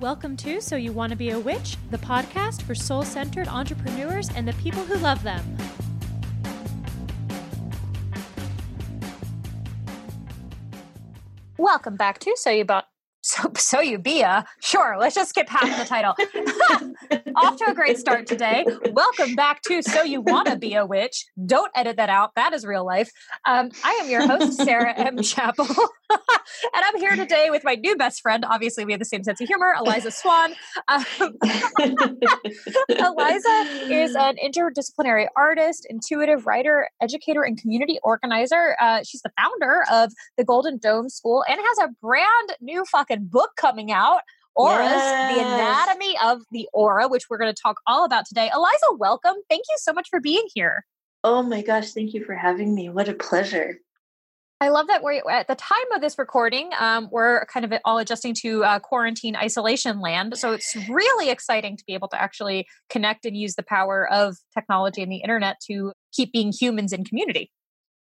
Welcome to So You Want to Be a Witch, the podcast for soul centered entrepreneurs and the people who love them. Welcome back to So You Bought so, so you be a sure. Let's just skip half the title. Off to a great start today. Welcome back to So You Want to Be a Witch. Don't edit that out. That is real life. Um, I am your host, Sarah M. Chappell, and I'm here today with my new best friend. Obviously, we have the same sense of humor, Eliza Swann. Um, Eliza is an interdisciplinary artist, intuitive writer, educator, and community organizer. Uh, she's the founder of the Golden Dome School and has a brand new fucking book coming out. Auras, yes. the anatomy of the aura, which we're going to talk all about today. Eliza, welcome. Thank you so much for being here. Oh my gosh, thank you for having me. What a pleasure. I love that we're at the time of this recording, um, we're kind of all adjusting to uh, quarantine isolation land. So it's really exciting to be able to actually connect and use the power of technology and the internet to keep being humans in community.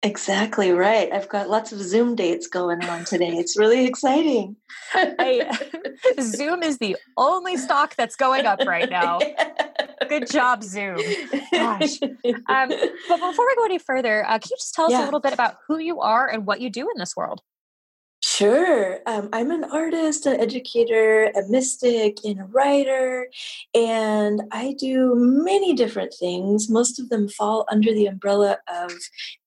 Exactly right. I've got lots of Zoom dates going on today. It's really exciting. I, Zoom is the only stock that's going up right now. Good job, Zoom. Gosh. Um, but before we go any further, uh, can you just tell us yeah. a little bit about who you are and what you do in this world? Sure. Um, I'm an artist, an educator, a mystic, and a writer, and I do many different things. Most of them fall under the umbrella of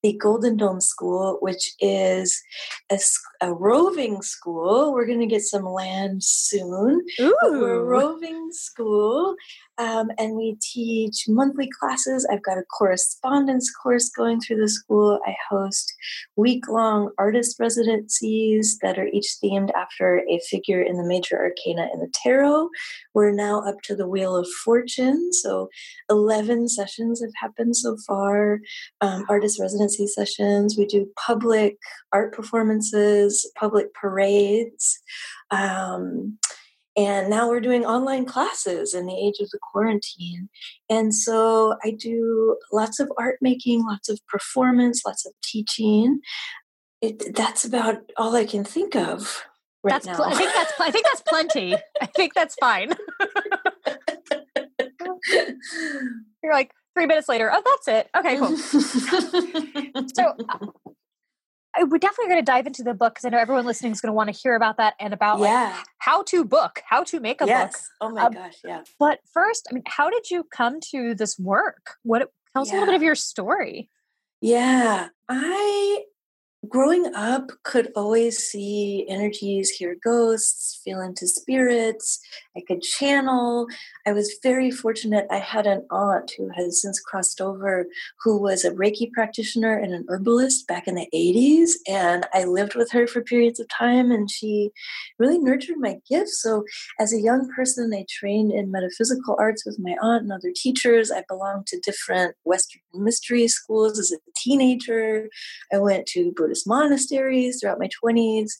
the Golden Dome School, which is a, a roving school. We're going to get some land soon. Ooh. we're a roving school um, and we teach monthly classes. I've got a correspondence course going through the school. I host week long artist residencies that are each themed after a figure in the major arcana in the tarot. We're now up to the Wheel of Fortune. So 11 sessions have happened so far, um, artist residency sessions. We do public art performances, public parades. Um, and now we're doing online classes in the age of the quarantine. And so I do lots of art making, lots of performance, lots of teaching. It, that's about all I can think of right that's now. Pl- I think that's I think that's plenty. I think that's fine. You're like three minutes later. Oh, that's it. Okay, cool. so I, we're definitely going to dive into the book because I know everyone listening is going to want to hear about that and about yeah. like how to book, how to make a yes. book. Oh my um, gosh, yeah. But first, I mean, how did you come to this work? What tell us yeah. a little bit of your story. Yeah, I growing up could always see energies hear ghosts feel into spirits i could channel. I was very fortunate i had an aunt who has since crossed over who was a reiki practitioner and an herbalist back in the 80s and i lived with her for periods of time and she really nurtured my gifts. So as a young person i trained in metaphysical arts with my aunt and other teachers. I belonged to different western mystery schools as a teenager. I went to buddhist Buddhist monasteries throughout my 20s.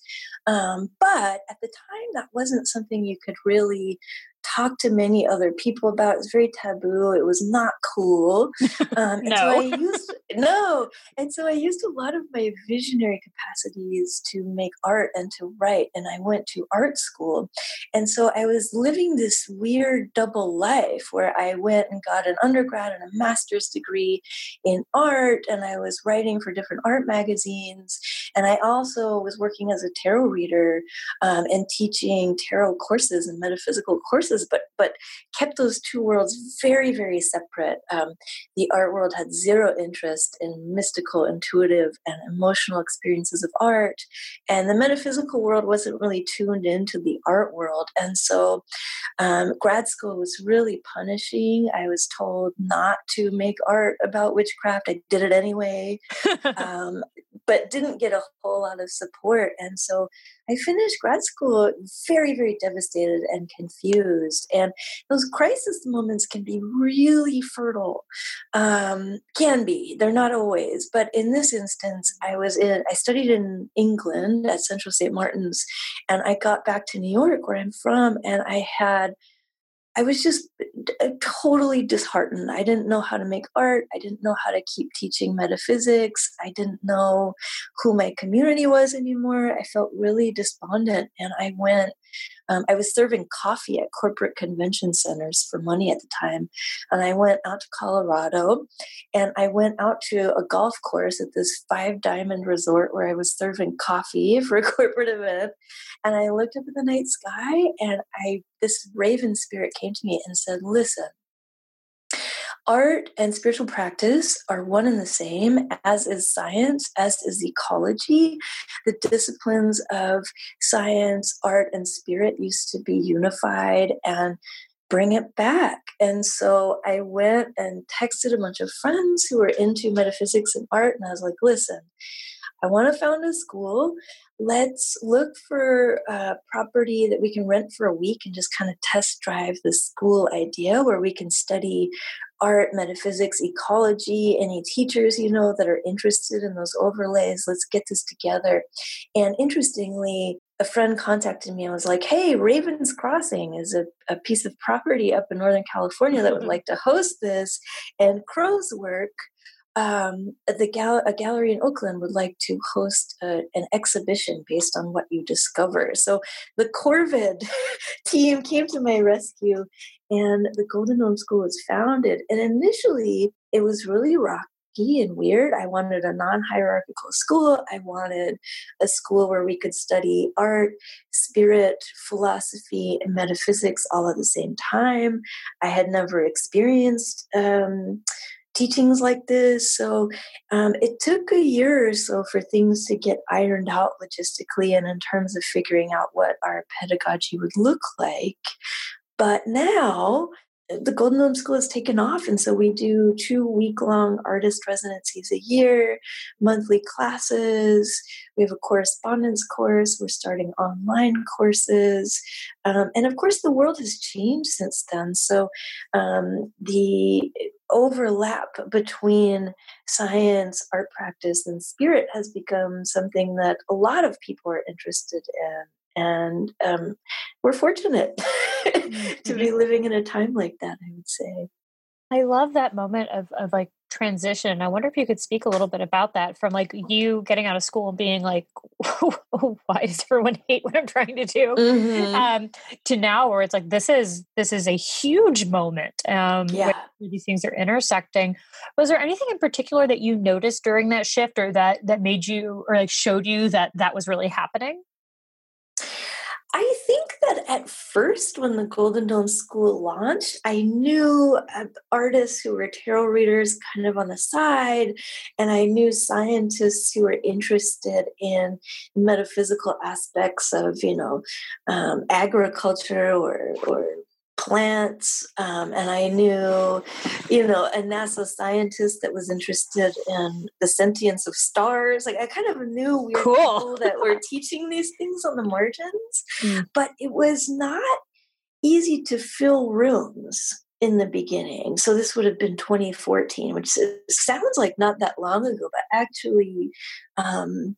Um, but at the time, that wasn't something you could really talk to many other people about. It was very taboo. It was not cool. Um, and no. so I used no, and so I used a lot of my visionary capacities to make art and to write. And I went to art school, and so I was living this weird double life where I went and got an undergrad and a master's degree in art, and I was writing for different art magazines, and I also was working as a tarot reader um, and teaching tarot courses and metaphysical courses but but kept those two worlds very very separate. Um, the art world had zero interest in mystical, intuitive, and emotional experiences of art, and the metaphysical world wasn't really tuned into the art world. And so, um, grad school was really punishing. I was told not to make art about witchcraft. I did it anyway, um, but didn't get a whole lot of support. And so I finished grad school very, very devastated and confused. And those crisis moments can be really fertile. Um, can be. They're not always. But in this instance, I was in, I studied in England at Central St. Martin's, and I got back to New York, where I'm from, and I had I was just uh, totally disheartened. I didn't know how to make art. I didn't know how to keep teaching metaphysics. I didn't know who my community was anymore. I felt really despondent. And I went Um, I was serving coffee at corporate convention centers for money at the time. And I went out to Colorado and I went out to a golf course at this five diamond resort where I was serving coffee for a corporate event. And I looked up at the night sky and I this raven spirit came to me and said, Listen, art and spiritual practice are one and the same, as is science, as is ecology. The disciplines of science, art, and spirit used to be unified and bring it back. And so I went and texted a bunch of friends who were into metaphysics and art, and I was like, listen, I want to found a school. Let's look for a property that we can rent for a week and just kind of test drive the school idea where we can study art, metaphysics, ecology, any teachers you know that are interested in those overlays. Let's get this together. And interestingly, a friend contacted me and was like, Hey, Ravens Crossing is a, a piece of property up in Northern California that would mm-hmm. like to host this. And Crow's work um, the gal- a gallery in Oakland would like to host a, an exhibition based on what you discover. So the Corvid team came to my rescue, and the Golden Dome School was founded. And initially, it was really rocky and weird. I wanted a non hierarchical school. I wanted a school where we could study art, spirit, philosophy, and metaphysics all at the same time. I had never experienced. Um, teachings like this. So um, it took a year or so for things to get ironed out logistically and in terms of figuring out what our pedagogy would look like. But now the Golden Dome School has taken off. And so we do two week long artist residencies a year, monthly classes. We have a correspondence course. We're starting online courses. Um, and of course, the world has changed since then. So um, the overlap between science, art practice, and spirit has become something that a lot of people are interested in and um, we're fortunate to be living in a time like that i would say. I love that moment of, of like transition. I wonder if you could speak a little bit about that from like you getting out of school and being like why does everyone hate what i'm trying to do mm-hmm. um, to now where it's like this is this is a huge moment um, yeah. these things are intersecting. Was there anything in particular that you noticed during that shift or that that made you or like showed you that that was really happening I think that at first, when the Golden Dome School launched, I knew artists who were tarot readers kind of on the side, and I knew scientists who were interested in metaphysical aspects of, you know, um, agriculture or, or plants um, and i knew you know a nasa scientist that was interested in the sentience of stars like i kind of knew we were cool. people that were teaching these things on the margins mm. but it was not easy to fill rooms in the beginning so this would have been 2014 which sounds like not that long ago but actually um,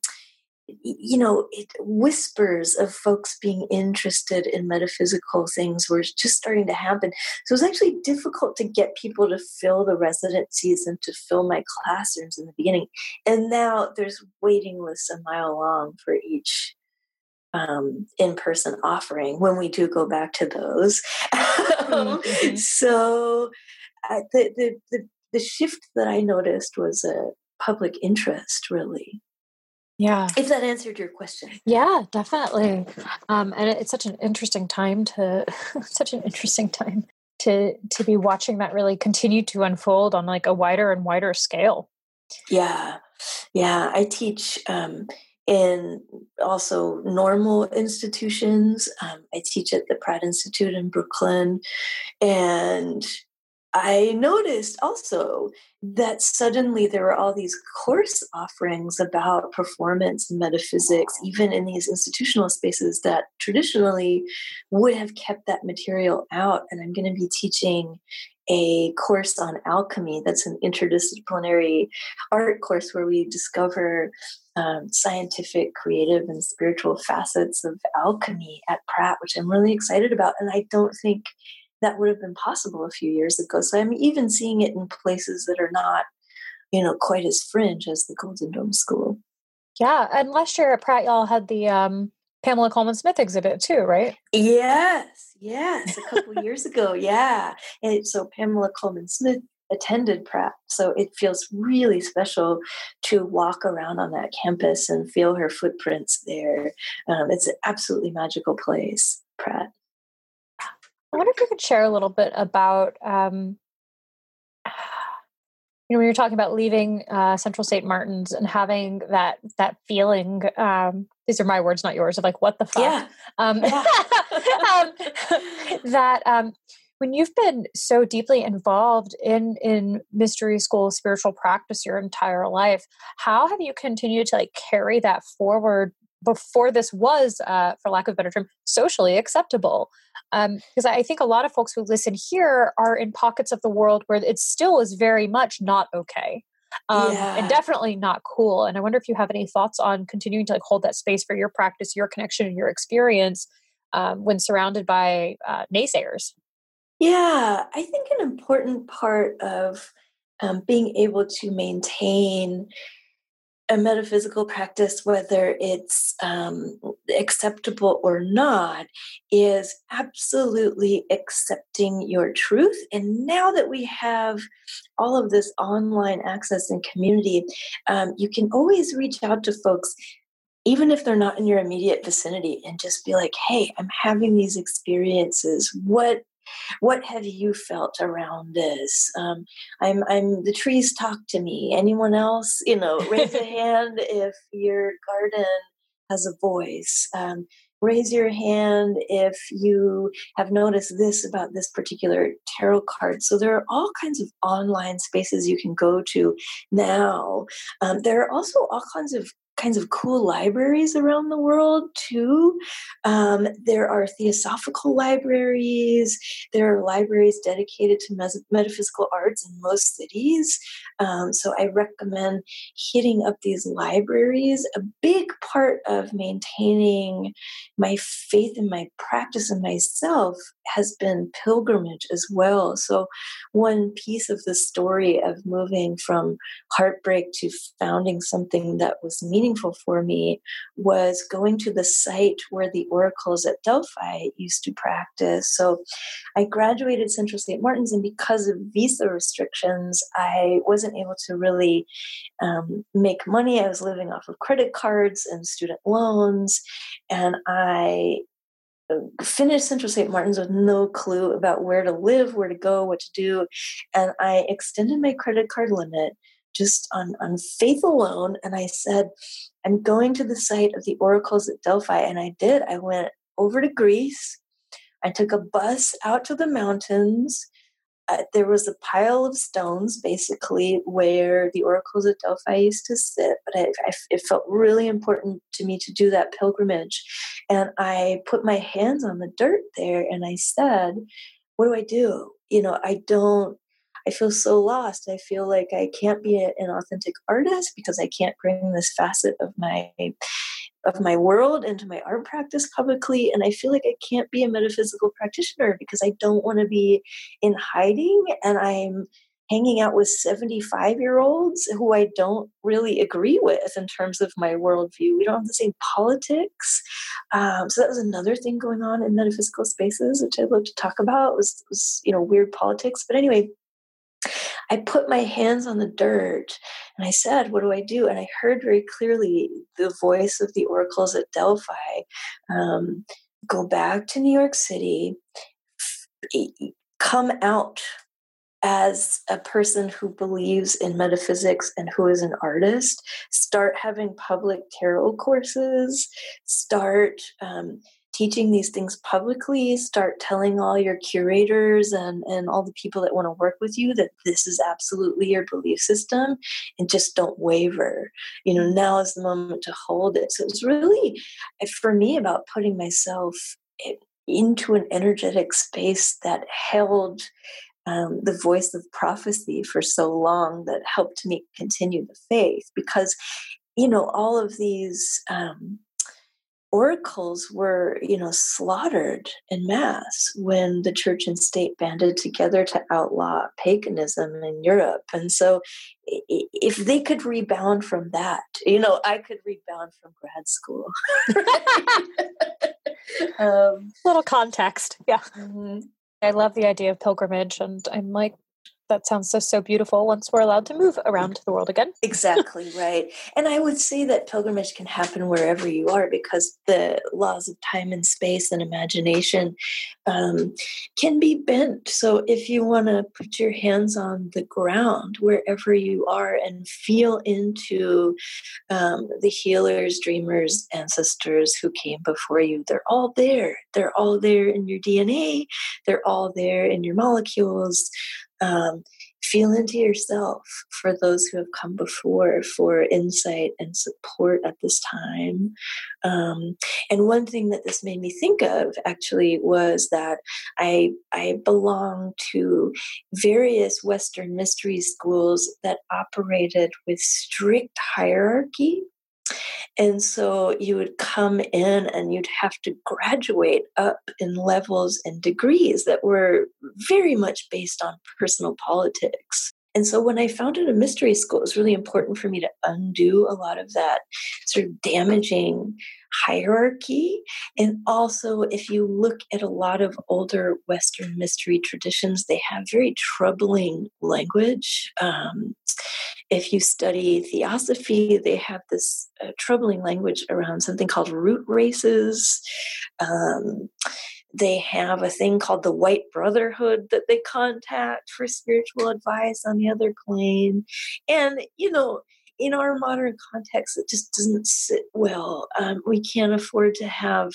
you know, it, whispers of folks being interested in metaphysical things were just starting to happen. So it was actually difficult to get people to fill the residencies and to fill my classrooms in the beginning. And now there's waiting lists a mile long for each um, in-person offering when we do go back to those. Mm-hmm. so uh, the, the, the the shift that I noticed was a public interest, really. Yeah. If that answered your question. Yeah, definitely. Um, and it's such an interesting time to such an interesting time to to be watching that really continue to unfold on like a wider and wider scale. Yeah. Yeah. I teach um, in also normal institutions. Um, I teach at the Pratt Institute in Brooklyn. And I noticed also that suddenly there were all these course offerings about performance and metaphysics, even in these institutional spaces that traditionally would have kept that material out. And I'm going to be teaching a course on alchemy that's an interdisciplinary art course where we discover um, scientific, creative, and spiritual facets of alchemy at Pratt, which I'm really excited about. And I don't think that would have been possible a few years ago. So I'm even seeing it in places that are not, you know, quite as fringe as the Golden Dome School. Yeah, and last year at Pratt, y'all had the um, Pamela Colman Smith exhibit too, right? Yes, yes, a couple years ago, yeah. And so Pamela Colman Smith attended Pratt, so it feels really special to walk around on that campus and feel her footprints there. Um, it's an absolutely magical place, Pratt. I wonder if you could share a little bit about um, you know when you're talking about leaving uh, Central St. Martin's and having that that feeling. Um, these are my words, not yours. Of like, what the fuck? Yeah. Um, yeah. um, that um, when you've been so deeply involved in in mystery school spiritual practice your entire life, how have you continued to like carry that forward before this was, uh, for lack of a better term, socially acceptable. Because um, I think a lot of folks who listen here are in pockets of the world where it still is very much not okay. Um, yeah. and definitely not cool. And I wonder if you have any thoughts on continuing to like hold that space for your practice, your connection, and your experience um, when surrounded by uh, naysayers. Yeah, I think an important part of um, being able to maintain a metaphysical practice, whether it's um, acceptable or not, is absolutely accepting your truth. And now that we have all of this online access and community, um, you can always reach out to folks. Even if they're not in your immediate vicinity, and just be like, hey, I'm having these experiences. What what have you felt around this? Um, I'm, I'm the trees talk to me. Anyone else? You know, raise a hand if your garden has a voice. Um, raise your hand if you have noticed this about this particular tarot card. So there are all kinds of online spaces you can go to now. Um, there are also all kinds of kinds of cool libraries around the world too. Um, there are theosophical libraries. There are libraries dedicated to mes- metaphysical arts in most cities. Um, so I recommend hitting up these libraries. A big part of maintaining my faith and my practice and myself has been pilgrimage as well. So one piece of the story of moving from heartbreak to founding something that was meaningful meaningful for me was going to the site where the oracles at Delphi used to practice. So I graduated Central St. Martin's, and because of visa restrictions, I wasn't able to really um, make money. I was living off of credit cards and student loans, and I uh, finished Central St. Martin's with no clue about where to live, where to go, what to do. And I extended my credit card limit just on, on faith alone. And I said, I'm going to the site of the oracles at Delphi. And I did. I went over to Greece. I took a bus out to the mountains. Uh, there was a pile of stones basically where the oracles at Delphi used to sit, but I, I, it felt really important to me to do that pilgrimage. And I put my hands on the dirt there and I said, What do I do? You know, I don't I feel so lost. I feel like I can't be a, an authentic artist because I can't bring this facet of my of my world into my art practice publicly and i feel like i can't be a metaphysical practitioner because i don't want to be in hiding and i'm hanging out with 75 year olds who I don't really agree with in terms of my worldview. We don't have the same politics. Um, so that was another thing going on in metaphysical spaces, which I'd love to talk about was, was you know, weird politics. But anyway, I put my hands on the dirt and I said, What do I do? And I heard very clearly the voice of the oracles at Delphi um, go back to New York City, come out as a person who believes in metaphysics and who is an artist, start having public tarot courses, start um, teaching these things publicly start telling all your curators and, and all the people that want to work with you that this is absolutely your belief system and just don't waver. You know now is the moment to hold it. So it's really for me about putting myself into an energetic space that held um, the voice of prophecy for so long that helped me continue the faith because you know all of these um, oracles were, you know, slaughtered in mass when the church and state banded together to outlaw paganism in Europe. And so, if they could rebound from that, you know, I could rebound from grad school. um, Little context, yeah. Mm-hmm. I love the idea of pilgrimage, and I'm like that sounds so so beautiful once we're allowed to move around the world again. Exactly right. And i would say that pilgrimage can happen wherever you are because the laws of time and space and imagination um, can be bent. So if you want to put your hands on the ground wherever you are and feel into um, the healers dreamers ancestors who came before you they're all there. They're all there in your dna they're all there in your molecules um, feel into yourself for those who have come before for insight and support at this time. Um, and one thing that this made me think of actually was that I I belong to various Western mystery schools that operated with strict hierarchy and so you would come in and you'd have to graduate up in levels and degrees that were very much based on personal politics. And so when I founded a mystery school, it was really important for me to undo a lot of that sort of damaging hierarchy. And also, if you look at a lot of older Western mystery traditions, they have very troubling language. Um, if you study theosophy, they have this uh, troubling language around something called root races. Um, they have a thing called the White Brotherhood that they contact for spiritual advice on the other plane. And, you know, in our modern context, it just doesn't sit well. Um, we can't afford to have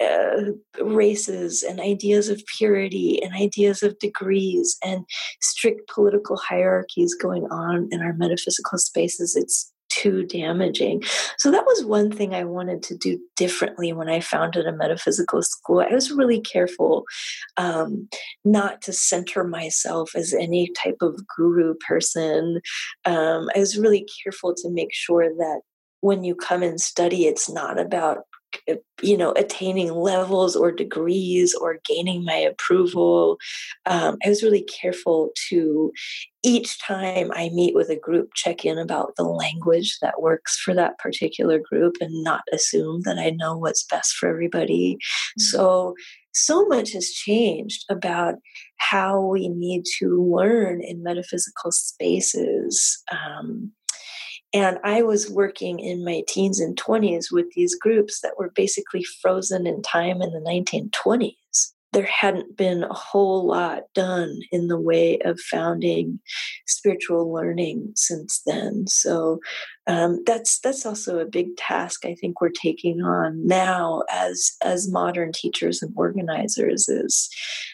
uh, races and ideas of purity and ideas of degrees and strict political hierarchies going on in our metaphysical spaces. It's too damaging. So that was one thing I wanted to do differently when I founded a metaphysical school. I was really careful um, not to center myself as any type of guru person. Um, I was really careful to make sure that when you come and study, it's not about you know attaining levels or degrees or gaining my approval um, i was really careful to each time i meet with a group check in about the language that works for that particular group and not assume that i know what's best for everybody mm-hmm. so so much has changed about how we need to learn in metaphysical spaces um, and I was working in my teens and 20s with these groups that were basically frozen in time in the 1920s there hadn't been a whole lot done in the way of founding spiritual learning since then. So um, that's that's also a big task I think we're taking on now as as modern teachers and organizers. Is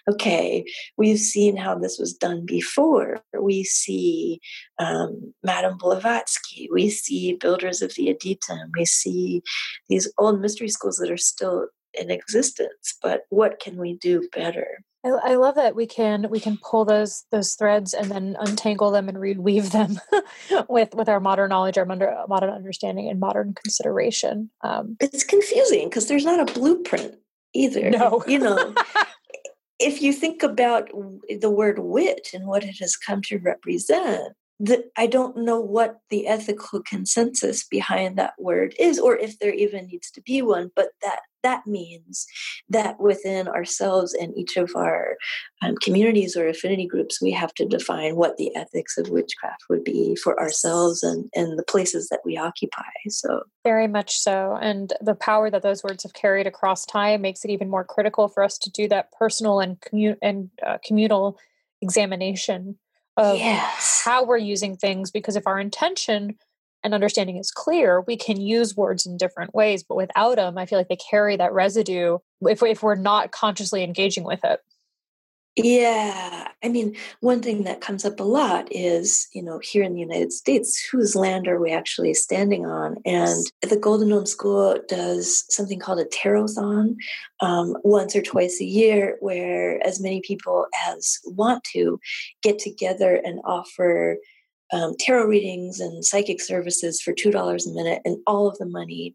okay. We've seen how this was done before. We see um, Madame Blavatsky. We see builders of the Adytum. We see these old mystery schools that are still in existence but what can we do better? I, I love that we can we can pull those those threads and then untangle them and reweave them with with our modern knowledge our modern understanding and modern consideration. Um, it's confusing because there's not a blueprint either no. you know? If you think about the word wit and what it has come to represent the, I don't know what the ethical consensus behind that word is, or if there even needs to be one. But that that means that within ourselves and each of our um, communities or affinity groups, we have to define what the ethics of witchcraft would be for ourselves and and the places that we occupy. So very much so, and the power that those words have carried across time makes it even more critical for us to do that personal and commun- and uh, communal examination of yes. how we're using things because if our intention and understanding is clear we can use words in different ways but without them i feel like they carry that residue if, if we're not consciously engaging with it yeah. I mean, one thing that comes up a lot is, you know, here in the United States, whose land are we actually standing on? And the Golden Dome School does something called a tarothon um, once or twice a year, where as many people as want to get together and offer um, tarot readings and psychic services for $2 a minute, and all of the money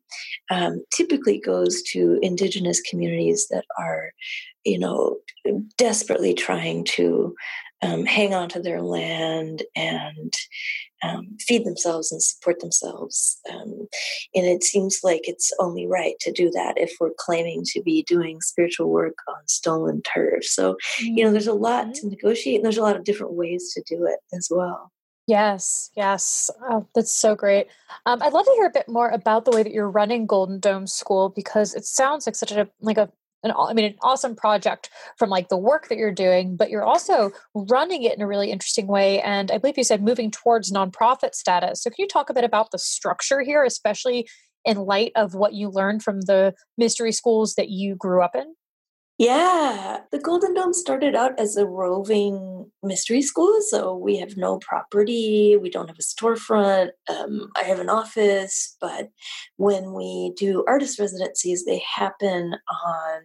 um, typically goes to indigenous communities that are, you know, desperately trying to um, hang on to their land and um, feed themselves and support themselves. Um, and it seems like it's only right to do that if we're claiming to be doing spiritual work on stolen turf. So, you know, there's a lot mm-hmm. to negotiate, and there's a lot of different ways to do it as well. Yes, yes. Oh, that's so great. Um, I'd love to hear a bit more about the way that you're running Golden Dome School because it sounds like such a like a an I mean an awesome project from like the work that you're doing, but you're also running it in a really interesting way. And I believe you said moving towards nonprofit status. So can you talk a bit about the structure here, especially in light of what you learned from the mystery schools that you grew up in? Yeah, the Golden Dome started out as a roving mystery school. So we have no property, we don't have a storefront. Um, I have an office, but when we do artist residencies, they happen on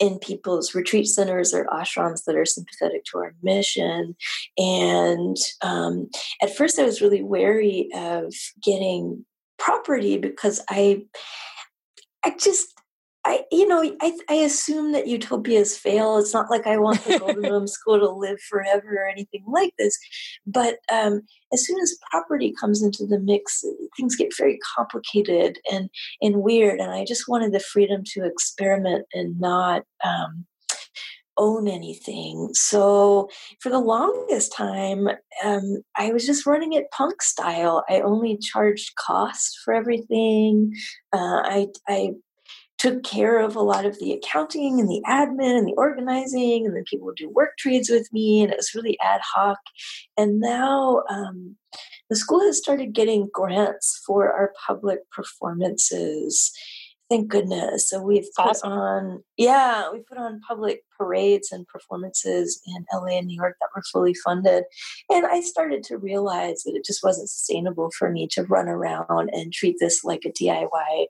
in people's retreat centers or ashrams that are sympathetic to our mission. And um, at first, I was really wary of getting property because I, I just I, you know, I, I assume that utopias fail. It's not like I want the Golden Dome School to live forever or anything like this. But um, as soon as property comes into the mix, things get very complicated and and weird. And I just wanted the freedom to experiment and not um, own anything. So for the longest time, um, I was just running it punk style. I only charged cost for everything. Uh, I I took care of a lot of the accounting and the admin and the organizing, and then people would do work trades with me, and it was really ad hoc. And now um, the school has started getting grants for our public performances. Thank goodness. So we've put awesome. on, yeah, we put on public parades and performances in LA and New York that were fully funded. And I started to realize that it just wasn't sustainable for me to run around and treat this like a DIY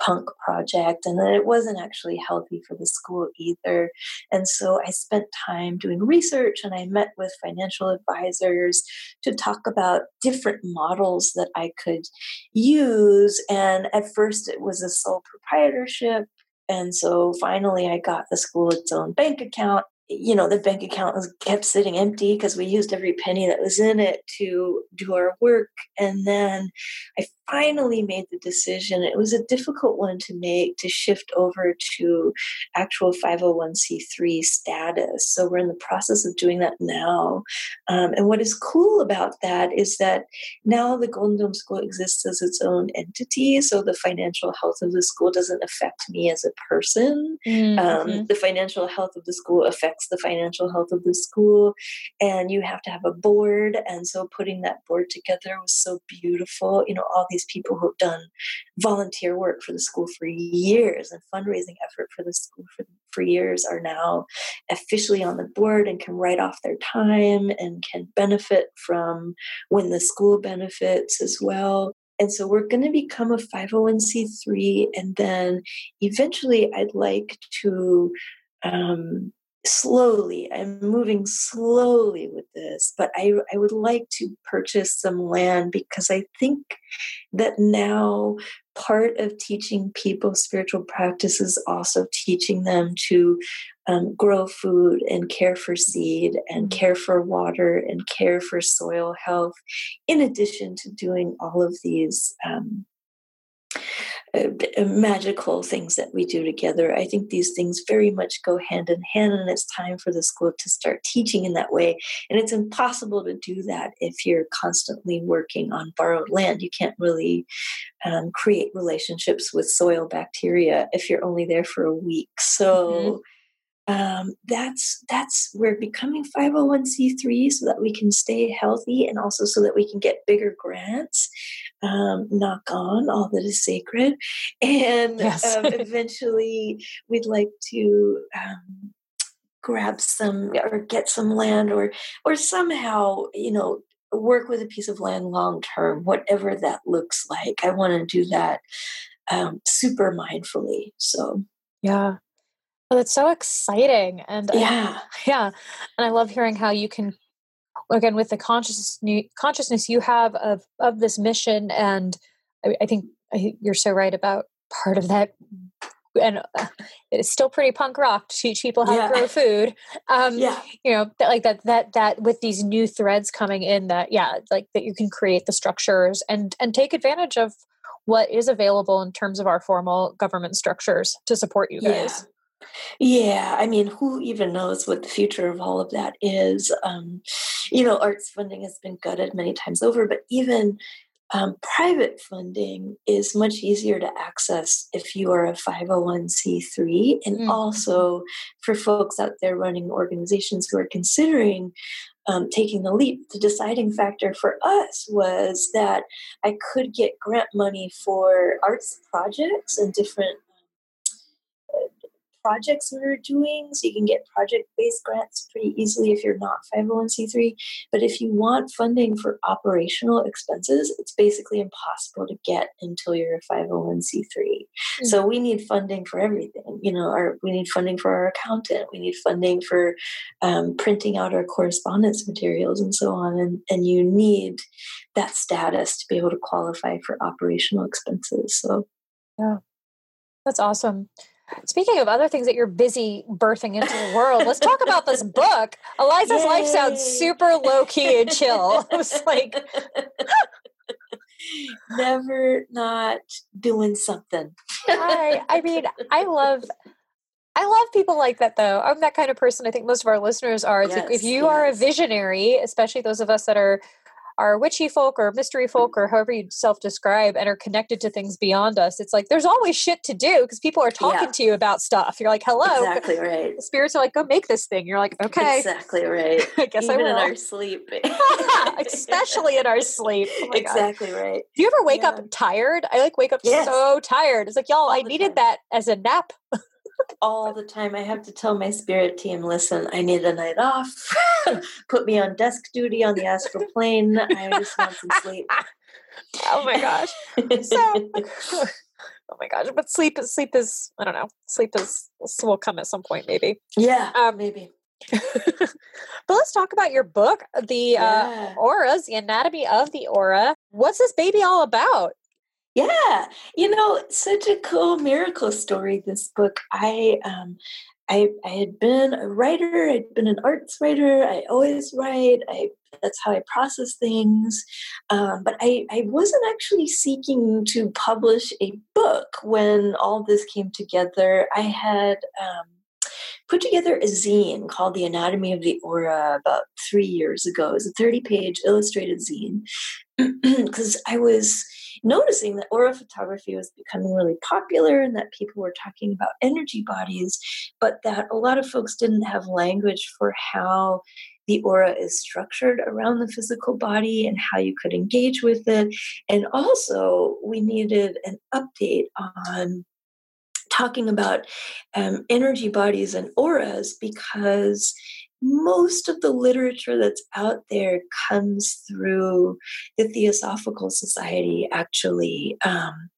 punk project and that it wasn't actually healthy for the school either. And so I spent time doing research and I met with financial advisors to talk about different models that I could use. And at first it was a sole proprietorship. And so finally I got the school its own bank account. You know the bank account was kept sitting empty because we used every penny that was in it to do our work. And then i finally made the decision. It was a difficult one to make to shift over to actual 501c3 status. So we're in the process of doing that now. Um, and what is cool about that is that now the golden dome school exists as its own entity so the financial health of the school doesn't affect me as a person. Mm-hmm. um, the financial health of the school affects the financial health of the school and you have to have a board and so putting that board together was so beautiful. You know all these people who've done volunteer work for the school for years and fundraising effort for the school for, for years are now officially on the board and can write off their time and can benefit from when the school benefits as well. And so we're going to become a 501c3 and then eventually i'd like to um, slowly i'm moving slowly with this but I, I would like to purchase some land because i think that now part of teaching people spiritual practice is also teaching them to um, grow food and care for seed and care for water and care for soil health in addition to doing all of these um, magical things that we do together. I think these things very much go hand in hand, and it's time for the school to start teaching in that way. And it's impossible to do that if you're constantly working on borrowed land. You can't really um, create relationships with soil bacteria if you're only there for a week. So. Mm-hmm um, that's that's we're becoming 501c3 so that we can stay healthy and also so that we can get bigger grants um, knock on all that is sacred. And yes. um, eventually we'd like to um, grab some or get some land or or somehow you know work with a piece of land long term whatever that looks like. I want to do that um, super mindfully so. Yeah Oh, that's so exciting. And yeah. I, yeah. And I love hearing how you can again with the consciousness consciousness you have of of this mission and I, I think I, you're so right about part of that and uh, it's still pretty punk rock to teach people how yeah. to grow food. Um, yeah, you know, that, like that, that, that with these new threads coming in, that yeah, like that you can create the structures and and take advantage of what is available in terms of our formal government structures to support you guys. Yeah. Yeah, I mean, who even knows what the future of all of that is? Um, you know, arts funding has been gutted many times over, but even um, private funding is much easier to access if you are a 501c3, and mm-hmm. also for folks out there running organizations who are considering um, taking the leap. The deciding factor for us was that I could get grant money for arts projects and different projects we are doing. So you can get project based grants pretty easily if you're not 501c3. But if you want funding for operational expenses, it's basically impossible to get until you're a 501c3. Mm-hmm. So we need funding for everything. You know, our, we need funding for our accountant, we need funding for um, printing out our correspondence materials and so on. And, and you need that status to be able to qualify for operational expenses. So, yeah. That's awesome. Speaking of other things that you're busy birthing into the world, let's talk about this book. Eliza's Yay. life sounds super low key and chill. I was like, never not doing something. I, I mean, I love I love people like that though. I'm that kind of person. I think most of our listeners are. Yes, if you yes. are a visionary, especially those of us that are are witchy folk or mystery folk or however you self-describe and are connected to things beyond us it's like there's always shit to do because people are talking yeah. to you about stuff. You're like hello. Exactly right. The spirits are like go make this thing. You're like okay. Exactly right. I guess Even i will. in our sleep. Especially in our sleep. Oh exactly God. right. Do you ever wake yeah. up tired? I like wake up yes. so tired. It's like y'all All i needed time. that as a nap all the time. I have to tell my spirit team, listen, I need a night off. Put me on desk duty on the astral plane. I just want some sleep. oh my gosh. So oh my gosh. But sleep is sleep is I don't know. Sleep is will come at some point maybe. Yeah. Um, maybe. but let's talk about your book, the uh, yeah. uh, auras, the anatomy of the aura. What's this baby all about? Yeah, you know, such a cool miracle story. This book, I, um, I, I had been a writer. I'd been an arts writer. I always write. I that's how I process things. Um, but I, I wasn't actually seeking to publish a book when all this came together. I had um, put together a zine called The Anatomy of the Aura about three years ago. It was a 30 page illustrated zine because I was noticing that aura photography was becoming really popular and that people were talking about energy bodies, but that a lot of folks didn't have language for how the aura is structured around the physical body and how you could engage with it. And also, we needed an update on talking about um, energy bodies and auras because most of the literature that's out there comes through the Theosophical Society, actually. Um,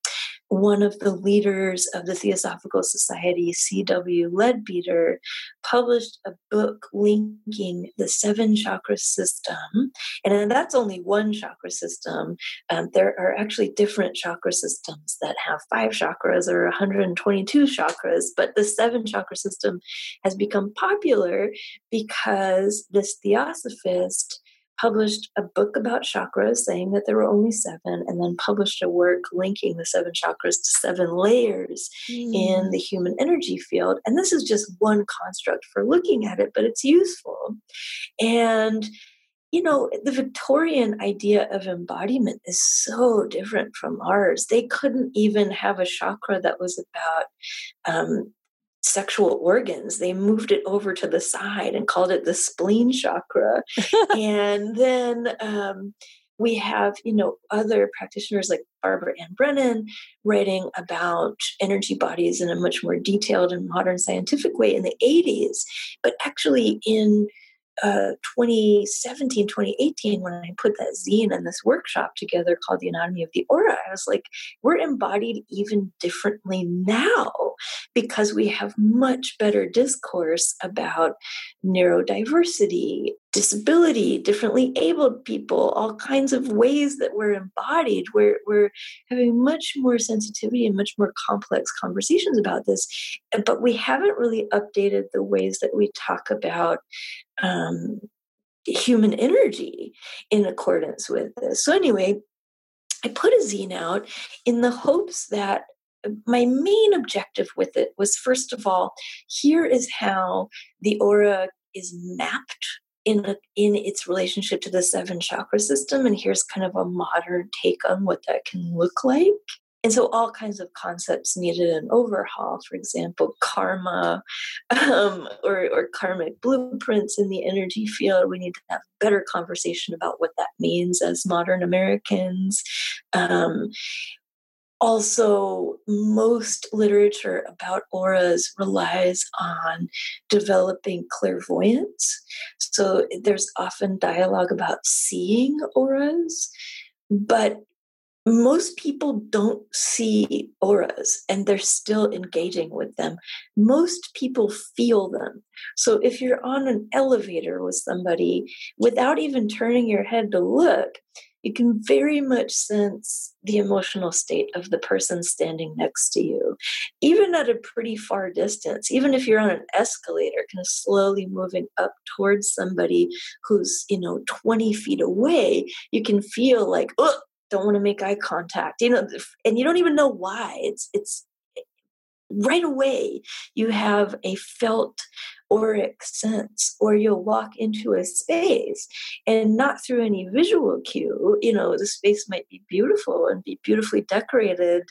one of the leaders of the Theosophical Society, C.W. Leadbeater, published a book linking the seven chakra system. And that's only one chakra system. Um, there are actually different chakra systems that have five chakras or 122 chakras, but the seven chakra system has become popular because this theosophist published a book about chakras saying that there were only seven, and then published a work linking the seven chakras to seven layers mm. in the human energy field. And this is just one construct for looking at it, but it's useful. And you know, the Victorian idea of embodiment is so different from ours. They couldn't even have a chakra that was about um, sexual organs. They moved it over to the side and called it the spleen chakra. and then um, we have, you know, other practitioners like Barbara Ann Brennan writing about energy bodies in a much more detailed and modern scientific way in the 80s. But actually, in uh, 2017, 2018, when I put that zine and this workshop together called The Anatomy of the Aura, I was like, we're embodied even differently now because we have much better discourse about neurodiversity, disability, differently abled people, all kinds of ways that we're embodied. We're, we're having much more sensitivity and much more complex conversations about this. But we haven't really updated the ways that we talk about um, human energy in accordance with this. So, anyway, I put a zine out in the hopes that my main objective with it was first of all, here is how the aura is mapped in a, in its relationship to the seven chakra system and here's kind of a modern take on what that can look like. And so all kinds of concepts needed an overhaul for example karma um, or, or karmic blueprints in the energy field. We need to have better conversation about what that means as modern americans. Um, also most literature about auras relies on developing clairvoyance so there's often dialogue about seeing auras but most people don't see auras and they're still engaging with them. Most people feel them. So if you're on an elevator with somebody without even turning your head to look, you can very much sense the emotional state of the person standing next to you, even at a pretty far distance. Even if you're on an escalator, kind of slowly moving up towards somebody who's, you know, 20 feet away, you can feel like, oh, don't want to make eye contact you know and you don't even know why it's it's right away you have a felt auric sense or you'll walk into a space and not through any visual cue you know the space might be beautiful and be beautifully decorated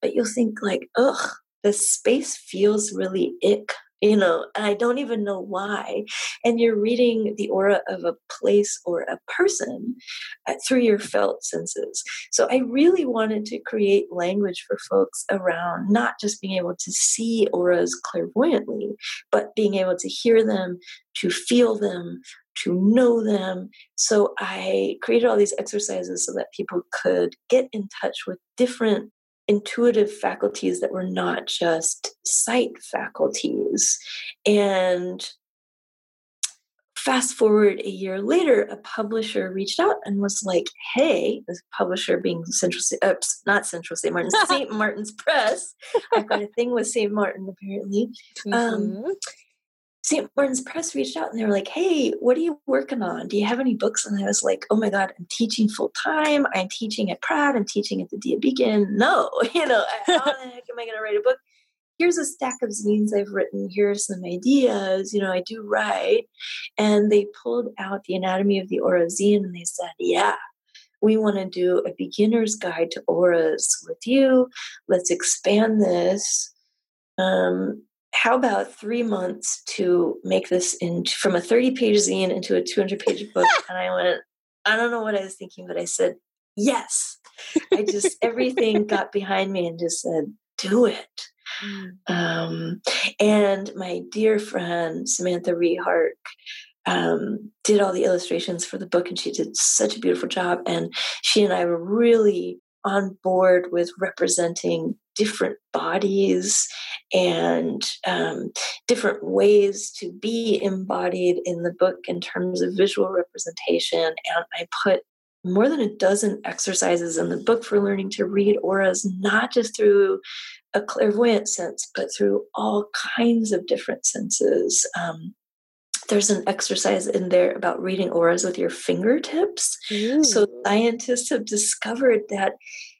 but you'll think like ugh the space feels really ick you know, and I don't even know why. And you're reading the aura of a place or a person uh, through your felt senses. So I really wanted to create language for folks around not just being able to see auras clairvoyantly, but being able to hear them, to feel them, to know them. So I created all these exercises so that people could get in touch with different intuitive faculties that were not just sight faculties. And fast forward a year later, a publisher reached out and was like, "Hey, this publisher being Central, uh, not Central St. Martin's, St. Martin's Press. I've got a thing with St. Martin apparently. Um, mm-hmm. Um, St. Martin's Press reached out and they were like, Hey, what are you working on? Do you have any books? And I was like, Oh my God, I'm teaching full time. I'm teaching at Pratt. I'm teaching at the Dia Beacon. No, you know, how the heck am I going to write a book? Here's a stack of zines I've written. Here's some ideas. You know, I do write. And they pulled out the Anatomy of the Aura zine and they said, Yeah, we want to do a beginner's guide to auras with you. Let's expand this. Um, how about three months to make this in from a 30 page zine into a 200 page book? And i went i don't know what i was thinking but i said yes. I just everything got behind me and just said do it. Mm. um, and my dear friend samantha rehark um, did all the illustrations for the book and she did such a beautiful job. And she and i were really on board with representing different bodies and um, different ways to be embodied in the book in terms of visual representation. And I put more than a dozen exercises in the book for learning to read auras, not just through a clairvoyant sense, but through all kinds of different senses. Um, there's an exercise in there about reading auras with your fingertips. Ooh. So scientists have discovered that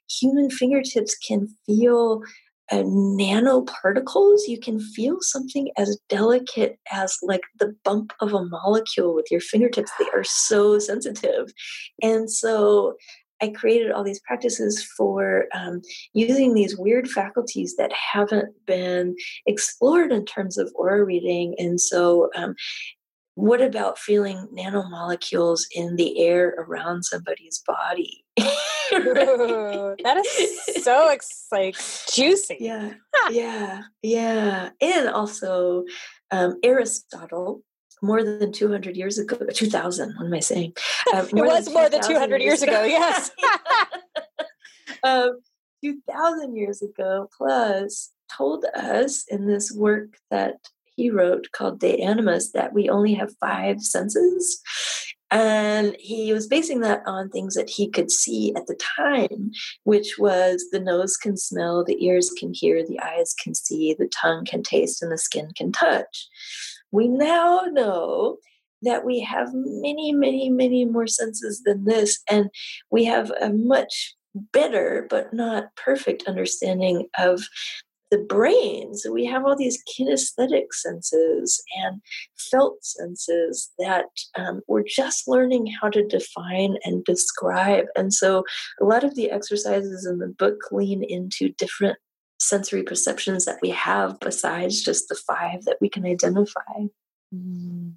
human fingertips can feel uh, nanoparticles. You can feel something as delicate as like the bump of a molecule with your fingertips. They are so sensitive. And so I created all these practices for um, using these weird faculties that haven't been explored in terms of aura reading. And so um, what about feeling nanomolecules in the air around somebody's body? Ooh, that is so like juicy. Yeah, yeah, yeah. And also, um, Aristotle, more than 200 years ago, 2000, what am I saying? Uh, it was more than 200 years ago, ago yes. um, 2000 years ago plus told us in this work that he wrote called De Animas that we only have five senses. And he was basing that on things that he could see at the time, which was the nose can smell, the ears can hear, the eyes can see, the tongue can taste, and the skin can touch. We now know that we have many, many, many more senses than this, and we have a much better but not perfect understanding of the brain. So we have all these kinesthetic senses and felt senses that um, we're just learning how to define and describe. And so a lot of the exercises in the book lean into different sensory perceptions that we have besides just the five that we can identify. Mm.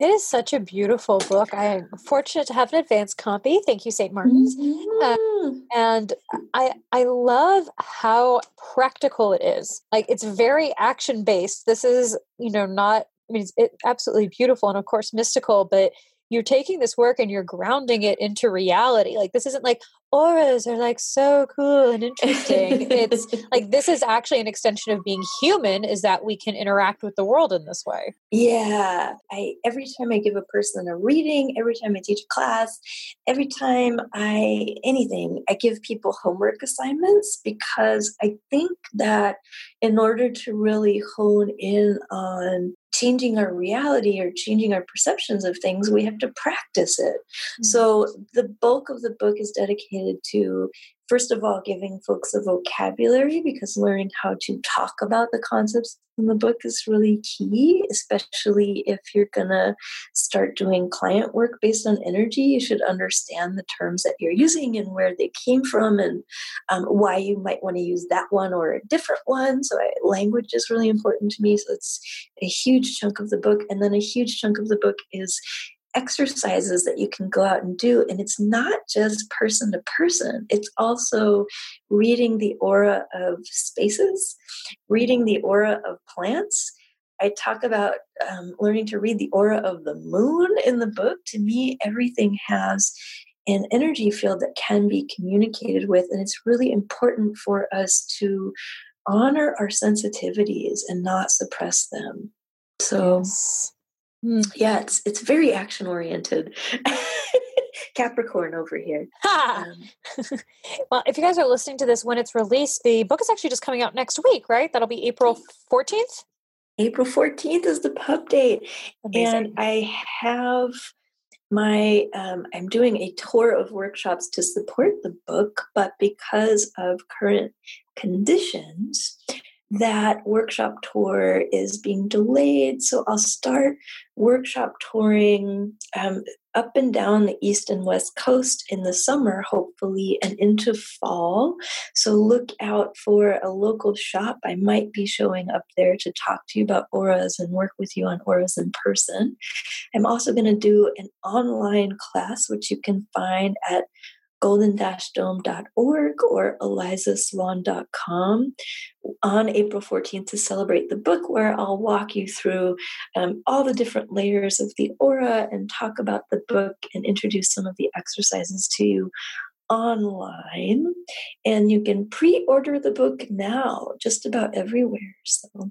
It is such a beautiful book. I'm fortunate to have an advanced copy. Thank you, St. Martin's. Mm-hmm. Uh, and I I love how practical it is. Like it's very action based. This is you know not. I mean, it's it, absolutely beautiful and of course mystical, but you're taking this work and you're grounding it into reality. Like this isn't like auras are like so cool and interesting. it's like this is actually an extension of being human is that we can interact with the world in this way. Yeah. I every time I give a person a reading, every time I teach a class, every time I anything, I give people homework assignments because I think that in order to really hone in on changing our reality or changing our perceptions of things, we have to practice it. Mm-hmm. So the bulk of the book is dedicated to first of all, giving folks a vocabulary because learning how to talk about the concepts in the book is really key, especially if you're going to start doing client work based on energy. You should understand the terms that you're using and where they came from and um, why you might want to use that one or a different one. So, I, language is really important to me. So, it's a huge chunk of the book. And then a huge chunk of the book is exercises that you can go out and do. And it's not just person to person, it's also reading the aura of spaces, reading the aura of plants. I talk about um, learning to read the aura of the moon in the book. To me, everything has an energy field that can be communicated with, and it's really important for us to honor our sensitivities and not suppress them. So, yes. Mm. Yeah, it's it's very action oriented. Capricorn over here. Um, well, if you guys are listening to this when it's released, the book is actually just coming out next week, right? That'll be April 14th. April 14th is the pub date. Amazing. And I have my um, i'm doing a tour of workshops to support the book but because of current conditions that workshop tour is being delayed. So I'll start workshop touring um, up and down the east and west coast in the summer, hopefully, and into fall. So look out for a local shop. I might be showing up there to talk to you about auras and work with you on auras in person. I'm also going to do an online class, which you can find at golden-dome.org or elizaswann.com on April 14th to celebrate the book, where I'll walk you through um, all the different layers of the aura and talk about the book and introduce some of the exercises to you online. And you can pre order the book now just about everywhere. So.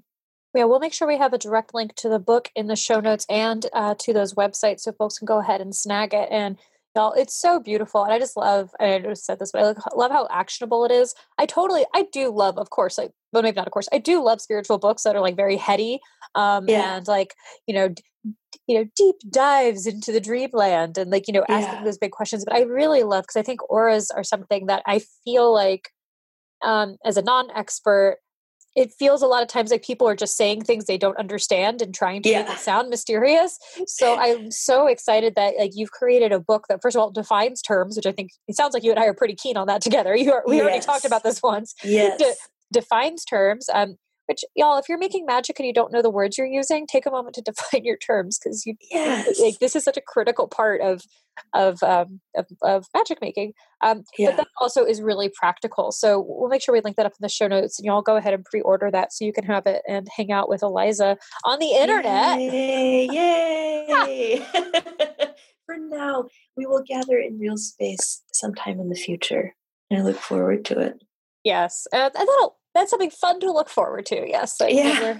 Yeah, we'll make sure we have a direct link to the book in the show notes and uh, to those websites so folks can go ahead and snag it. And Y'all, it's so beautiful. And I just love, I just said this, but I love how actionable it is. I totally, I do love, of course, like, well, maybe not of course, I do love spiritual books that are like very heady um, yeah. and like, you know, d- you know, deep dives into the dreamland and like, you know, asking yeah. those big questions. But I really love, because I think auras are something that I feel like um, as a non expert, it feels a lot of times like people are just saying things they don't understand and trying to yeah. make it sound mysterious. So I'm so excited that like you've created a book that first of all defines terms, which I think it sounds like you and I are pretty keen on that together. You are, we yes. already talked about this once. Yes. De- defines terms. Um, which y'all, if you're making magic and you don't know the words you're using, take a moment to define your terms because you yes. like this is such a critical part of of um, of, of magic making. Um, yeah. But that also is really practical. So we'll make sure we link that up in the show notes, and y'all go ahead and pre-order that so you can have it and hang out with Eliza on the internet. Yay! yay. For now, we will gather in real space sometime in the future. I look forward to it. Yes, uh, and that'll that's something fun to look forward to. Yes. Like yeah.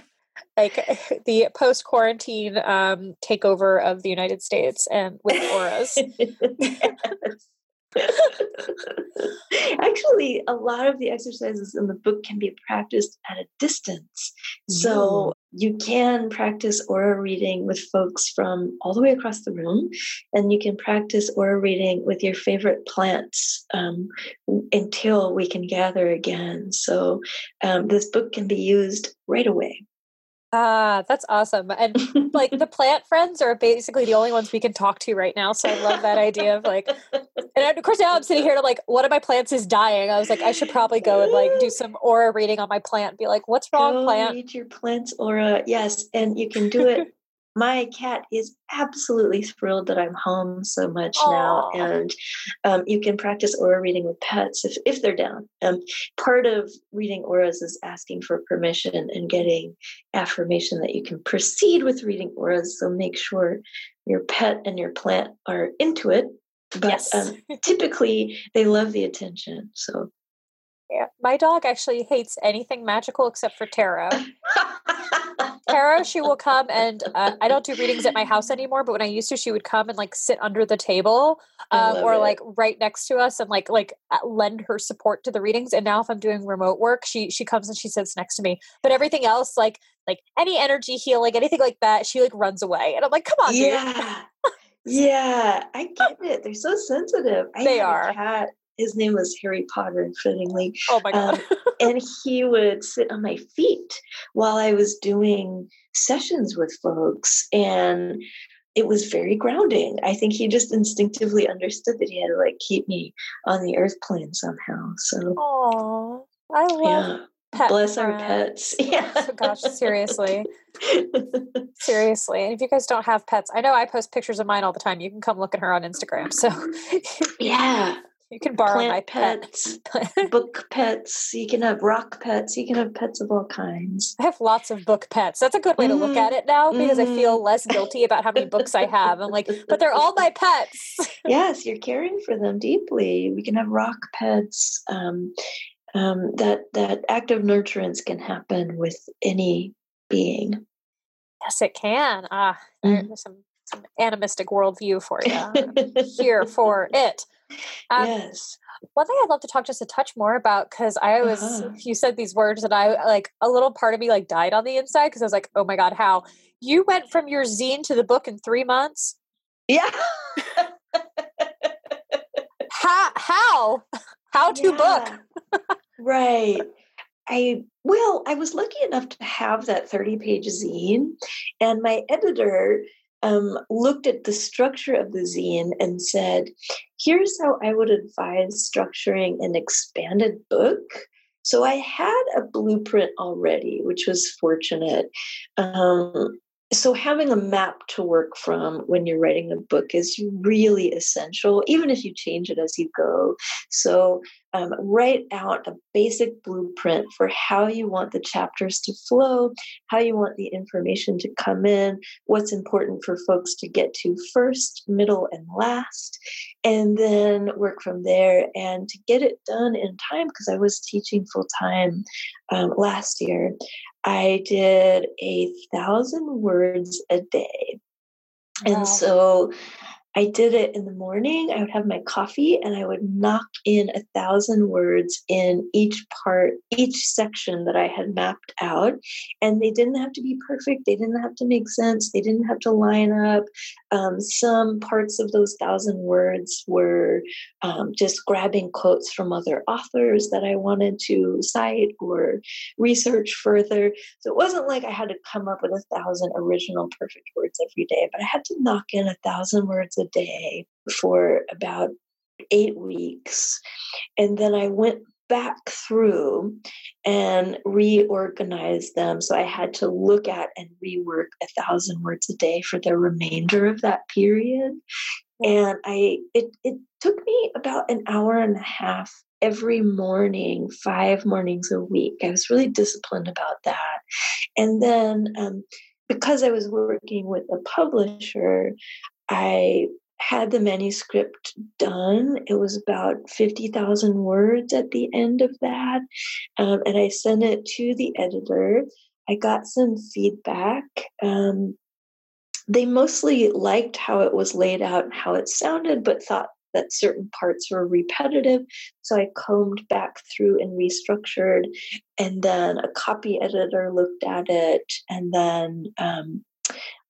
Like the post quarantine um, takeover of the United States and with auras. Actually, a lot of the exercises in the book can be practiced at a distance. So you can practice aura reading with folks from all the way across the room, and you can practice aura reading with your favorite plants um, until we can gather again. So um, this book can be used right away. Ah, that's awesome. And like the plant friends are basically the only ones we can talk to right now. So I love that idea of like, and of course now I'm sitting here to like, one of my plants is dying. I was like, I should probably go and like do some aura reading on my plant. Be like, what's wrong, go plant? Read your plant's aura. Yes, and you can do it my cat is absolutely thrilled that I'm home so much Aww. now, and um, you can practice aura reading with pets if if they're down. Um, part of reading auras is asking for permission and getting affirmation that you can proceed with reading auras. So make sure your pet and your plant are into it. But yes. um, typically, they love the attention. So yeah. My dog actually hates anything magical except for tarot. tarot, she will come and uh, I don't do readings at my house anymore, but when I used to, she would come and like sit under the table um, or it. like right next to us and like like uh, lend her support to the readings. And now if I'm doing remote work, she she comes and she sits next to me. But everything else, like like any energy healing, anything like that, she like runs away. And I'm like, come on, yeah. yeah, I get it. They're so sensitive. I they are. His name was Harry Potter, fittingly. Oh my god! Um, and he would sit on my feet while I was doing sessions with folks, and it was very grounding. I think he just instinctively understood that he had to like keep me on the earth plane somehow. So, oh, I love. Yeah. Pet Bless friends. our pets. Yeah. Oh, gosh, seriously. seriously. And if you guys don't have pets, I know I post pictures of mine all the time. You can come look at her on Instagram. So, yeah. You can borrow Plant my pets, pet. book pets. You can have rock pets. You can have pets of all kinds. I have lots of book pets. That's a good way to look at it now because mm. I feel mm-hmm. less guilty about how many books I have. I'm like, but they're all my pets. yes, you're caring for them deeply. We can have rock pets. Um, um, that that active nurturance can happen with any being. Yes, it can. Ah, mm. there's some, some animistic worldview for you. here for it. Um, yes. One thing I'd love to talk just a touch more about because I was uh-huh. you said these words and I like a little part of me like died on the inside because I was like, oh my god, how you went from your zine to the book in three months? Yeah. how how how to yeah. book? right. I well, I was lucky enough to have that 30 page zine, and my editor um, looked at the structure of the zine and said, here's how I would advise structuring an expanded book. So I had a blueprint already, which was fortunate. Um, so having a map to work from when you're writing a book is really essential even if you change it as you go so um, write out a basic blueprint for how you want the chapters to flow how you want the information to come in what's important for folks to get to first middle and last and then work from there and to get it done in time because i was teaching full time um, last year I did a thousand words a day. Wow. And so I did it in the morning. I would have my coffee and I would knock in a thousand words in each part, each section that I had mapped out. And they didn't have to be perfect. They didn't have to make sense. They didn't have to line up. Um, some parts of those thousand words were um, just grabbing quotes from other authors that I wanted to cite or research further. So it wasn't like I had to come up with a thousand original perfect words every day, but I had to knock in a thousand words a day for about eight weeks. And then I went back through and reorganized them. So I had to look at and rework a thousand words a day for the remainder of that period. And I it it took me about an hour and a half every morning, five mornings a week. I was really disciplined about that. And then um, because I was working with a publisher, I had the manuscript done. It was about 50,000 words at the end of that. Um, and I sent it to the editor. I got some feedback. Um, they mostly liked how it was laid out and how it sounded, but thought that certain parts were repetitive. So I combed back through and restructured. And then a copy editor looked at it. And then um,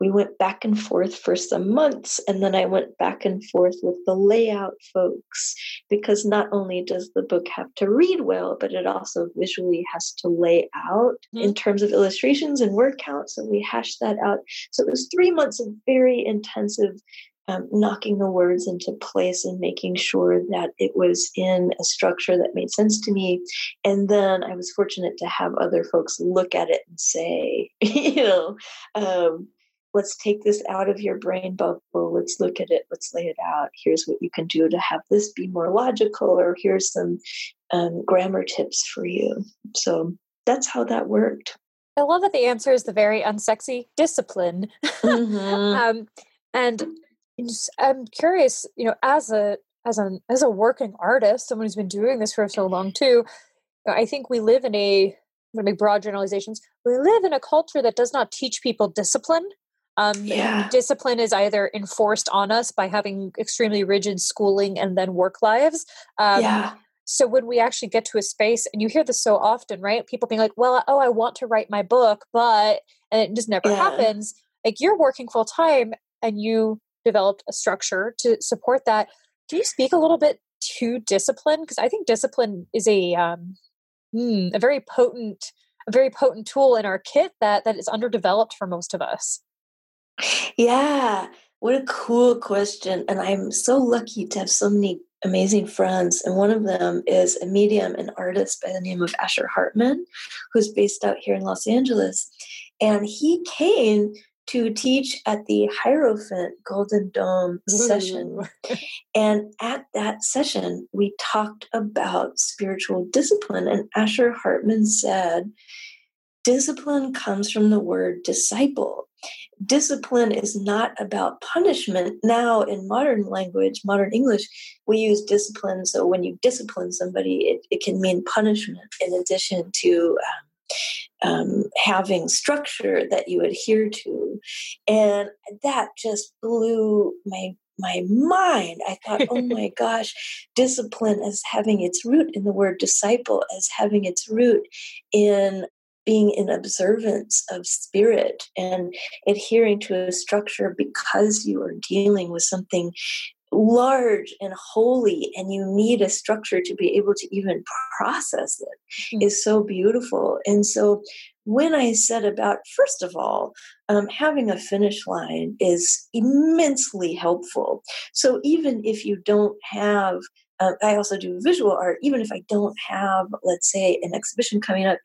we went back and forth for some months. And then I went back and forth with the layout folks because not only does the book have to read well, but it also visually has to lay out mm-hmm. in terms of illustrations and word count. So we hashed that out. So it was three months of very intensive um, knocking the words into place and making sure that it was in a structure that made sense to me. And then I was fortunate to have other folks look at it and say, you know, um, let's take this out of your brain bubble. Let's look at it. Let's lay it out. Here's what you can do to have this be more logical, or here's some um, grammar tips for you. So that's how that worked. I love that the answer is the very unsexy discipline. Mm-hmm. um, and I'm curious, you know, as a as an as a working artist, someone who's been doing this for so long too, I think we live in a I'm going to make broad generalizations. We live in a culture that does not teach people discipline. Um, yeah. Discipline is either enforced on us by having extremely rigid schooling and then work lives. Um, yeah. So when we actually get to a space, and you hear this so often, right? People being like, "Well, oh, I want to write my book, but," and it just never yeah. happens. Like you're working full time, and you developed a structure to support that. Can you speak a little bit to discipline? Because I think discipline is a um, hmm, a very potent a very potent tool in our kit that that is underdeveloped for most of us. Yeah, what a cool question. And I'm so lucky to have so many amazing friends. And one of them is a medium and artist by the name of Asher Hartman, who's based out here in Los Angeles. And he came to teach at the Hierophant Golden Dome session. and at that session, we talked about spiritual discipline. And Asher Hartman said, Discipline comes from the word disciple. Discipline is not about punishment. Now, in modern language, modern English, we use discipline. So when you discipline somebody, it, it can mean punishment in addition to um, um, having structure that you adhere to. And that just blew my my mind. I thought, oh my gosh, discipline as having its root in the word disciple, as having its root in being in observance of spirit and adhering to a structure because you are dealing with something large and holy and you need a structure to be able to even process it mm-hmm. is so beautiful and so when i said about first of all um, having a finish line is immensely helpful so even if you don't have um, I also do visual art, even if I don't have, let's say, an exhibition coming up,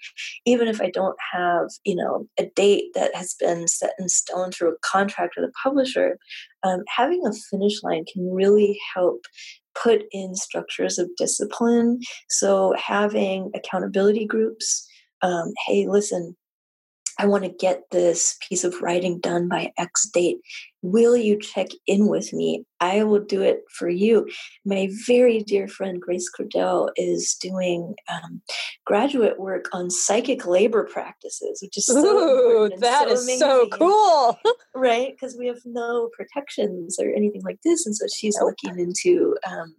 even if I don't have, you know, a date that has been set in stone through a contract with a publisher, um, having a finish line can really help put in structures of discipline. So having accountability groups, um, hey, listen, I want to get this piece of writing done by X date. Will you check in with me? I will do it for you. My very dear friend Grace Cordell is doing um, graduate work on psychic labor practices, which is so Ooh, that so is amazing, so cool, right? Because we have no protections or anything like this, and so she's nope. looking into. Um,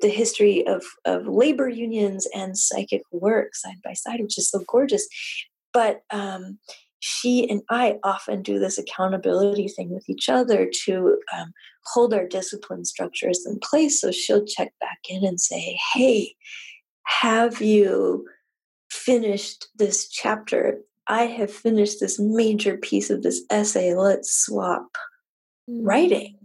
the history of, of labor unions and psychic work side by side, which is so gorgeous. But um, she and I often do this accountability thing with each other to um, hold our discipline structures in place. So she'll check back in and say, Hey, have you finished this chapter? I have finished this major piece of this essay. Let's swap mm. writing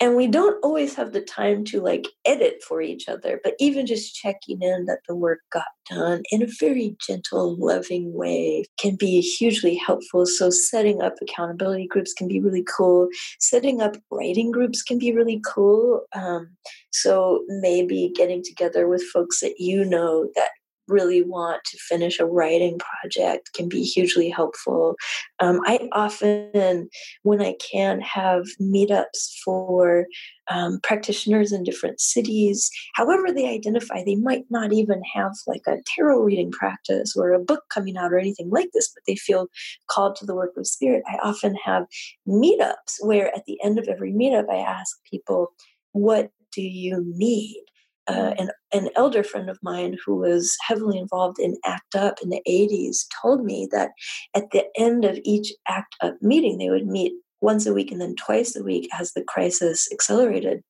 and we don't always have the time to like edit for each other but even just checking in that the work got done in a very gentle loving way can be hugely helpful. So setting up accountability groups can be really cool. Setting up writing groups can be really cool. Um, so maybe getting together with folks that you know that really want to finish a writing project can be hugely helpful. Um, I often, when I can, have meetups for um, practitioners in different cities. However, they identify, they might not even have like a tarot reading practice or a book coming out or anything like this, but they feel called to the work of spirit. I often have meetups where at the end of every meetup, I ask people, What do you need? Uh, an, an elder friend of mine who was heavily involved in ACT UP in the 80s told me that at the end of each ACT UP meeting, they would meet once a week and then twice a week as the crisis accelerated.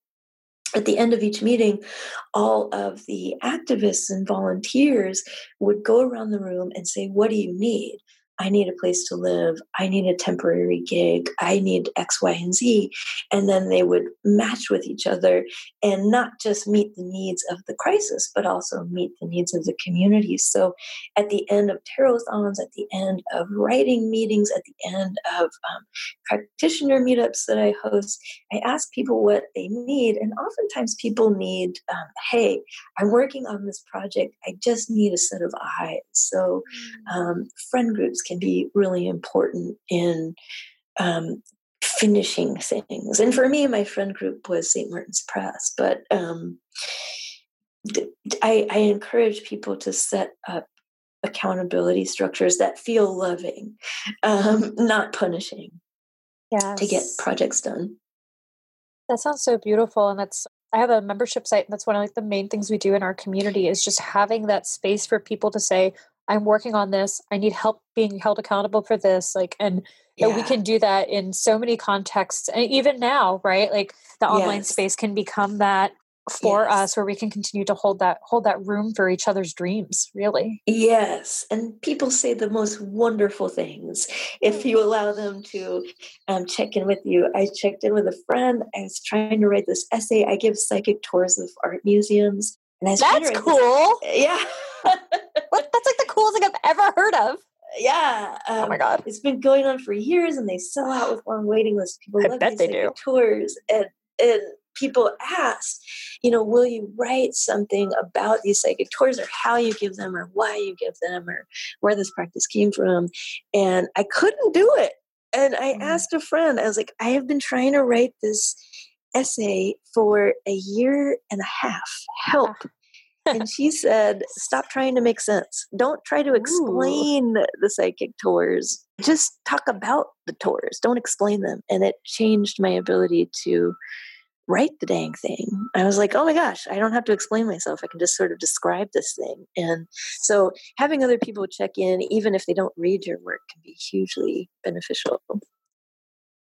At the end of each meeting, all of the activists and volunteers would go around the room and say, What do you need? I need a place to live. I need a temporary gig. I need X, Y, and Z. And then they would match with each other and not just meet the needs of the crisis, but also meet the needs of the community. So at the end of tarot-thons, at the end of writing meetings, at the end of um, practitioner meetups that I host, I ask people what they need. And oftentimes people need, um, hey, I'm working on this project. I just need a set of eyes. So mm. um, friend groups can be really important in um, finishing things. And for me, my friend group was St. Martin's Press, but um, I, I encourage people to set up accountability structures that feel loving, um, not punishing, yes. to get projects done. That sounds so beautiful, and that's I have a membership site, and that's one of like the main things we do in our community is just having that space for people to say, I'm working on this. I need help being held accountable for this. Like, and yeah. we can do that in so many contexts. And even now, right? Like the online yes. space can become that for yes. us where we can continue to hold that hold that room for each other's dreams really yes and people say the most wonderful things if you allow them to um, check in with you i checked in with a friend i was trying to write this essay i give psychic tours of art museums and I that's cool this, yeah what, that's like the coolest thing I've ever heard of. Yeah. Um, oh my god. It's been going on for years, and they sell out with long waiting lists. People I love bet they do tours, and and people ask, you know, will you write something about these psychic tours, or how you give them, or why you give them, or where this practice came from? And I couldn't do it. And I mm. asked a friend. I was like, I have been trying to write this essay for a year and a half. Help and she said, Stop trying to make sense. Don't try to explain Ooh. the psychic tours. Just talk about the tours. Don't explain them. And it changed my ability to write the dang thing. I was like, oh my gosh, I don't have to explain myself. I can just sort of describe this thing. And so having other people check in, even if they don't read your work, can be hugely beneficial.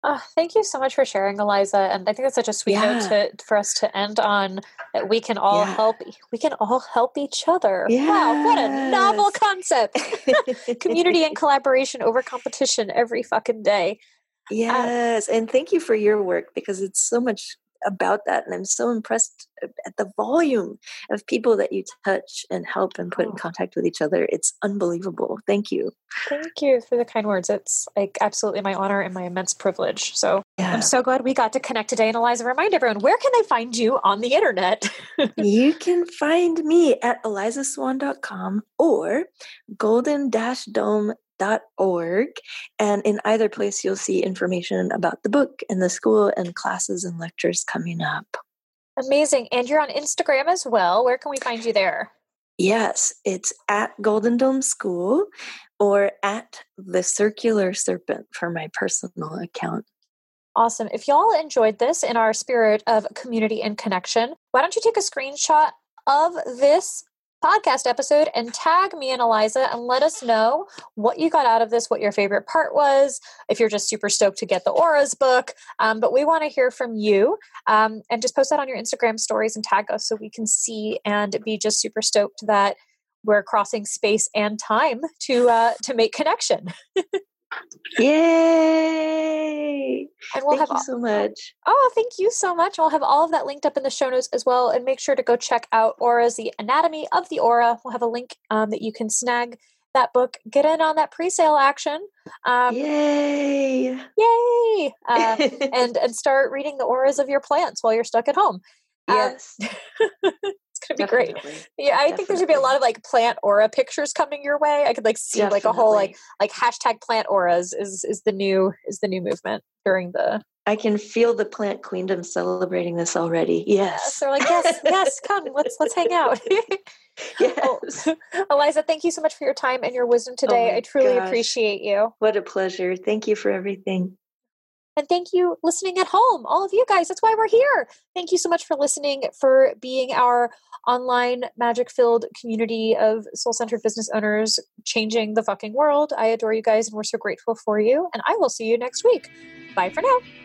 Oh, thank you so much for sharing, Eliza. And I think that's such a sweet yeah. note to, for us to end on that we can all yeah. help. We can all help each other. Yes. Wow, what a novel concept! Community and collaboration over competition every fucking day. Uh, yes, and thank you for your work because it's so much about that. And I'm so impressed uh, at the volume of people that you touch and help and put oh. in contact with each other. It's unbelievable. Thank you. Thank you for the kind words. It's like absolutely my honor and my immense privilege. So yeah. I'm so glad we got to connect today. And Eliza, remind everyone, where can they find you on the internet? you can find me at elizaswann.com or golden-dome org and in either place you'll see information about the book and the school and classes and lectures coming up. Amazing and you're on instagram as well. Where can we find you there? Yes it's at golden dome school or at the circular serpent for my personal account. Awesome. If y'all enjoyed this in our spirit of community and connection, why don't you take a screenshot of this podcast episode and tag me and Eliza and let us know what you got out of this, what your favorite part was, if you're just super stoked to get the Auras book. Um, but we want to hear from you um, and just post that on your Instagram stories and tag us so we can see and be just super stoked that we're crossing space and time to uh, to make connection. Yay! And we'll thank have you so much. Oh, thank you so much. We'll have all of that linked up in the show notes as well. And make sure to go check out Aura's The Anatomy of the Aura. We'll have a link um, that you can snag that book, get in on that pre-sale action. Um, yay! Yay! Uh, and and start reading the auras of your plants while you're stuck at home. Um, yes. Um, gonna be Definitely. great. Yeah, I Definitely. think there's gonna be a lot of like plant aura pictures coming your way. I could like see Definitely. like a whole like like hashtag plant auras is is the new is the new movement during the I can feel the plant queendom celebrating this already. Yes. yes they're like, yes, yes, come, let's let's hang out. yes. Eliza, thank you so much for your time and your wisdom oh today. Oh I truly gosh. appreciate you. What a pleasure. Thank you for everything. And thank you listening at home, all of you guys. That's why we're here. Thank you so much for listening, for being our online magic filled community of soul centered business owners changing the fucking world. I adore you guys and we're so grateful for you. And I will see you next week. Bye for now.